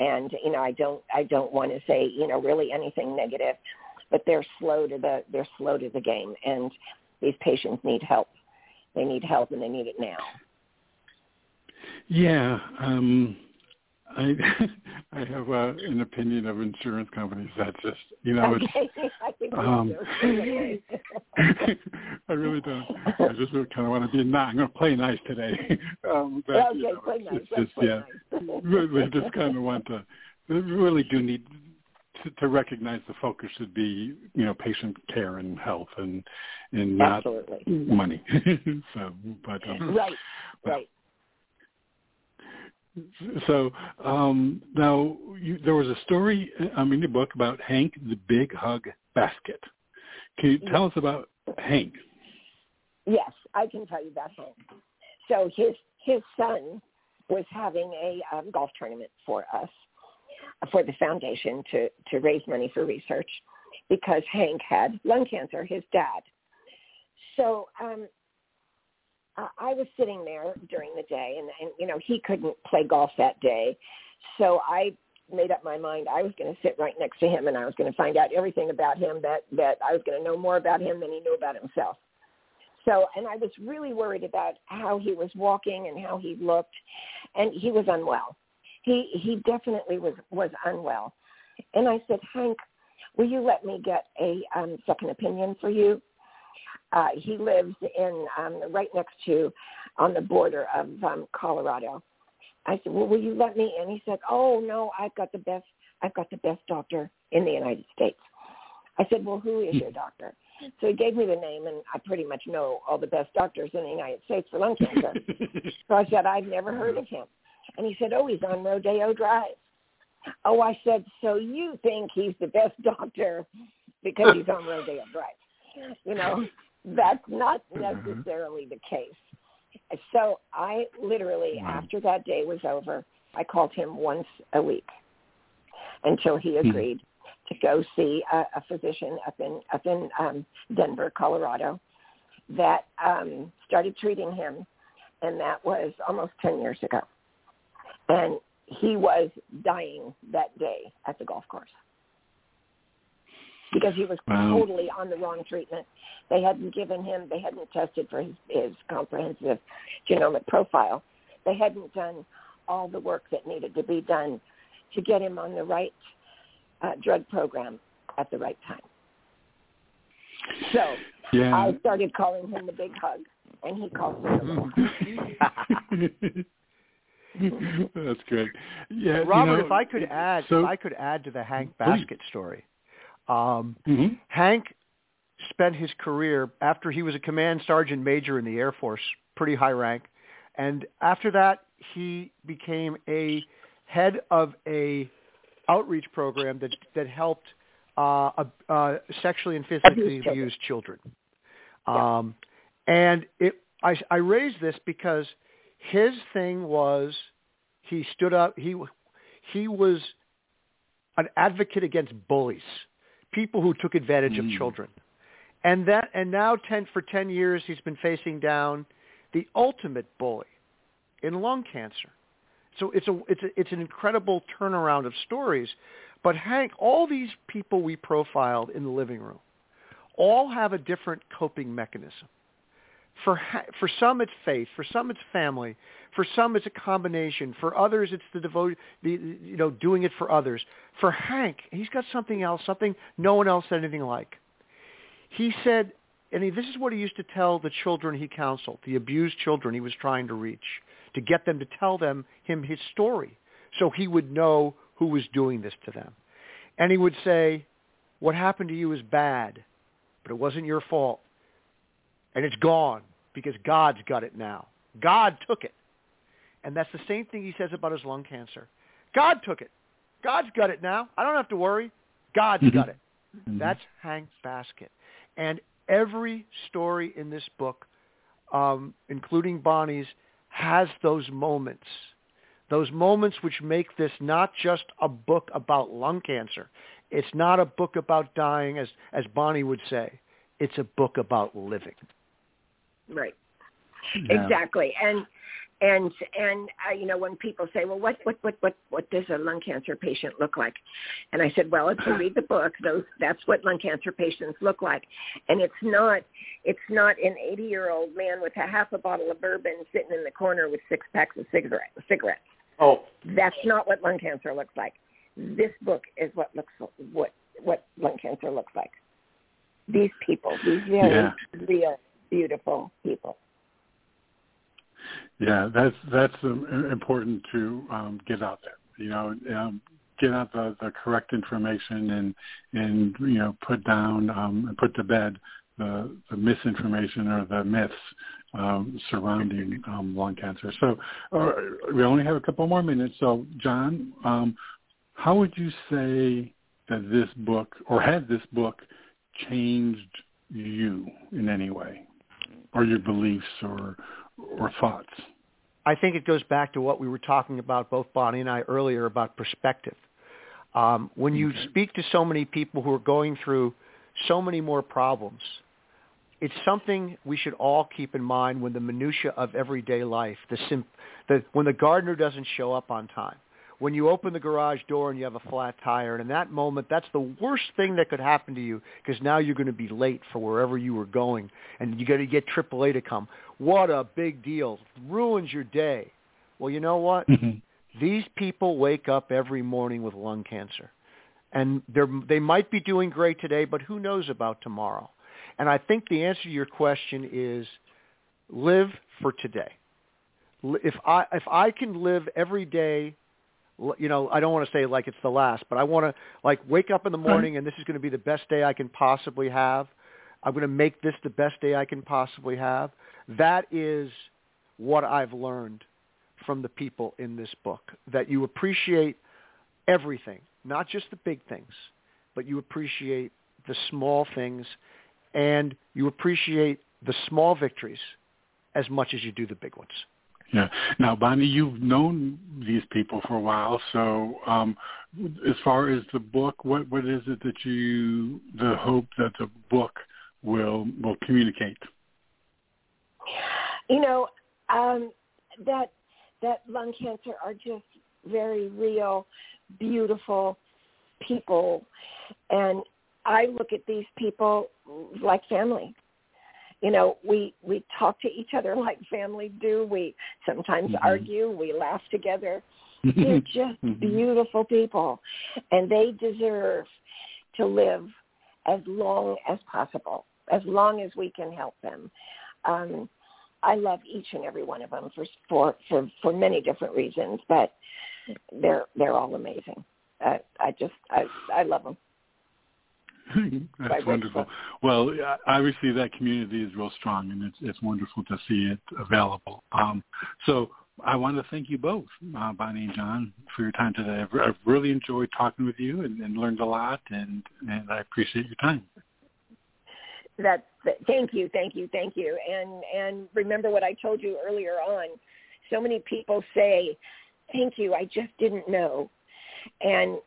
And you know, I don't, I don't want to say, you know, really anything negative, but they're slow to the, they're slow to the game, and these patients need help. They need help, and they need it now. Yeah, um, I I have uh, an opinion of insurance companies that just you know okay, I think we um. I really don't. I just kind of want to be not. I'm going to play nice today. Um, but, okay, you know, play it's, nice. it's just play yeah. nice. Really, just kind of want to. We really do need to, to recognize the focus should be you know patient care and health and and not Absolutely. money. so, but um, Right, right. So um, now you, there was a story um, in your book about Hank the Big Hug Basket. Can you tell us about Hank? Yes, I can tell you about Hank. So his his son was having a um, golf tournament for us, for the foundation to to raise money for research, because Hank had lung cancer. His dad. So um, I I was sitting there during the day, and, and you know he couldn't play golf that day, so I made up my mind I was going to sit right next to him, and I was going to find out everything about him that that I was going to know more about him than he knew about himself. So, and I was really worried about how he was walking and how he looked, and he was unwell. He he definitely was was unwell, and I said, Hank, will you let me get a um, second opinion for you? Uh, he lives in um, right next to, on the border of um, Colorado. I said, well, will you let me in? He said, oh no, I've got the best, I've got the best doctor in the United States. I said, well, who is your doctor? So he gave me the name, and I pretty much know all the best doctors in the United States for lung cancer. so I said, I've never heard of him. And he said, oh, he's on Rodeo Drive. Oh, I said, so you think he's the best doctor because he's on Rodeo Drive? You know, that's not necessarily the case. So I literally, after that day was over, I called him once a week until he Hmm. agreed to go see a, a physician up in up in um, Denver, Colorado, that um, started treating him, and that was almost ten years ago. And he was dying that day at the golf course because he was Wow. totally on the wrong treatment. They hadn't given him, they hadn't tested for his, his comprehensive genomic profile. They hadn't done all the work that needed to be done to get him on the right uh, drug program at the right time. So Yeah. I started calling him the big hug, and he calls me the little hug. That's great. Yeah, Robert, you know, if I could add, so, if I could add to the Hank Basket story, um, Mhm. Hank spent his career after he was a command sergeant major in the Air Force, pretty high rank, and after that he became a head of a outreach program that that helped uh, uh, uh, sexually and physically Abused children. Yeah. Um, and it, I, I raised this because his thing was he stood up. He he was an advocate against bullies, people who took advantage of Mm. children, and that and now ten for ten years he's been facing down the ultimate bully in lung cancer. So it's a it's a, it's an incredible turnaround of stories. But Hank, all these people we profiled in the living room, all have a different coping mechanism. For for some it's faith, for some it's family, for some it's a combination, for others it's the devote the you know doing it for others. For Hank, he's got something else, something no one else said anything like. He said, and he, this is what he used to tell the children he counseled, the abused children he was trying to reach, to get them to tell them him his story, so he would know who was doing this to them. And he would say, what happened to you is bad, but it wasn't your fault. And it's gone because God's got it now. God took it. And that's the same thing he says about his lung cancer. God took it. God's got it now. I don't have to worry. God's Mhm. got it. Mhm. That's Hank Basket. And every story in this book, um, including Bonnie's, has those moments. Those moments which make this not just a book about lung cancer. It's not a book about dying, as, as Bonnie would say. It's a book about living. Right. Yeah. Exactly. And and and uh, you know when people say, well, what what what what what does a lung cancer patient look like? And I said, well, if you read the book, those that's what lung cancer patients look like. And it's not it's not an 80 year old man with a half a bottle of bourbon sitting in the corner with six packs of cigarette, cigarettes. Oh, That's not what lung cancer looks like. This book is what looks what what lung cancer looks like. These people, these very Yeah. real, beautiful people. Yeah, that's that's um, important to um, get out there. You know, um, get out the, the correct information and and you know put down um, and put to bed the, the misinformation or the myths um, surrounding um, lung cancer. So uh, we only have a couple more minutes. So Jon, um, how would you say that this book or had this book changed you in any way, or your beliefs or or thoughts? I think it goes back to what we were talking about, both Bonnie and I earlier, about perspective. Um, when you speak to so many people who are going through so many more problems, it's something we should all keep in mind when the minutia of everyday life, the, sim- the when the gardener doesn't show up on time, when you open the garage door and you have a flat tire, and in that moment, that's the worst thing that could happen to you because now you're going to be late for wherever you were going, and you got to get AAA to come. What a big deal! Ruins your day. Well, you know what? Mm-hmm. These people wake up every morning with lung cancer. And they're, they might be doing great today, but who knows about tomorrow? And I think the answer to your question is live for today. If I, if I can live every day, you know, I don't want to say like it's the last, but I want to like wake up in the mm-hmm. morning and this is going to be the best day I can possibly have. I'm going to make this the best day I can possibly have. That is what I've learned from the people in this book, that you appreciate everything, not just the big things, but you appreciate the small things and you appreciate the small victories as much as you do the big ones. Yeah. Now, Bonnie, you've known these people for a while, so um, as far as the book, what what is it that you the hope that the book will will communicate? You know, um, that that lung cancer are just very real, beautiful people, and I look at these people like family. You know, we we talk to each other like family do. We sometimes Mhm. argue. We laugh together. They're just Mhm. beautiful people, and they deserve to live as long as possible, as long as we can help them. Um, I love each and every one of them for for for, for many different reasons, but they're they're all amazing. Uh, I just I I love them. That's wonderful. Well, obviously that community is real strong, and it's it's wonderful to see it available. Um, so I want to thank you both, uh, Bonnie and Jon, for your time today. I've, I've really enjoyed talking with you and, and learned a lot, and and I appreciate your time. That's thank you, thank you, thank you. And and remember what I told you earlier on. So many people say, "Thank you, I just didn't know," and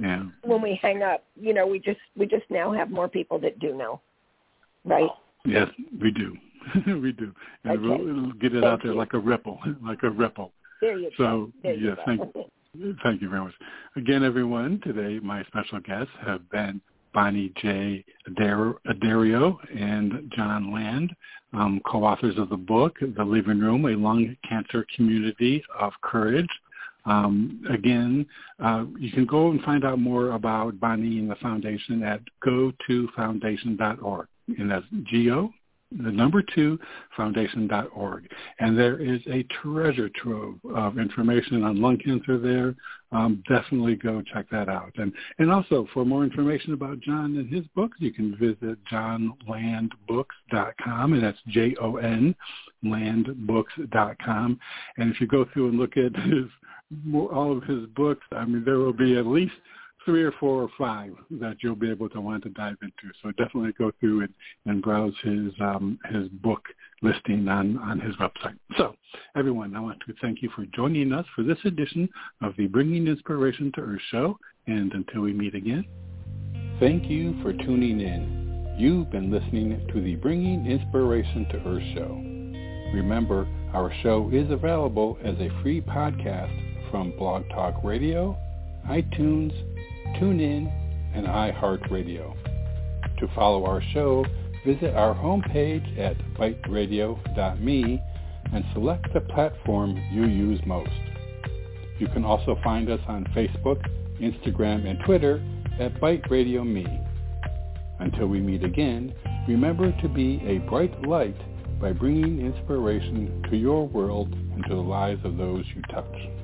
Yeah. when we hang up, you know, we just we just now have more people that do know, right? Yes, we do. we do. And Okay. we'll, we'll get it Thank out there you. like a ripple, like a ripple. There you So, go. You yeah, thank Thank you very much. Again, everyone, today my special guests have been Bonnie J. Addario and Jon Land, um, co-authors of the book, The Living Room, A Lung Cancer Community of Courage. Um, again, uh, you can go and find out more about Bonnie and the foundation at go2foundation.org. And that's G-O, the number two, foundation.org. And there is a treasure trove of information on lung cancer there. Um, definitely go check that out. And, and also for more information about Jon and his books, you can visit jonlandbooks.com, and that's J-O-N, landbooks.com. And if you go through and look at his all of his books, I mean, there will be at least three or four or five that you'll be able to want to dive into. So definitely go through and, and browse his um, his book listing on, on his website. So everyone, I want to thank you for joining us for this edition of the Bringing Inspiration to Earth show. And until we meet again, thank you for tuning in. You've been listening to the Bringing Inspiration to Earth show. Remember, our show is available as a free podcast from Blog Talk Radio, iTunes, TuneIn, and iHeartRadio. To follow our show, visit our homepage at biteradio.me and select the platform you use most. You can also find us on Facebook, Instagram, and Twitter at Me. Until we meet again, remember to be a bright light by bringing inspiration to your world and to the lives of those you touch.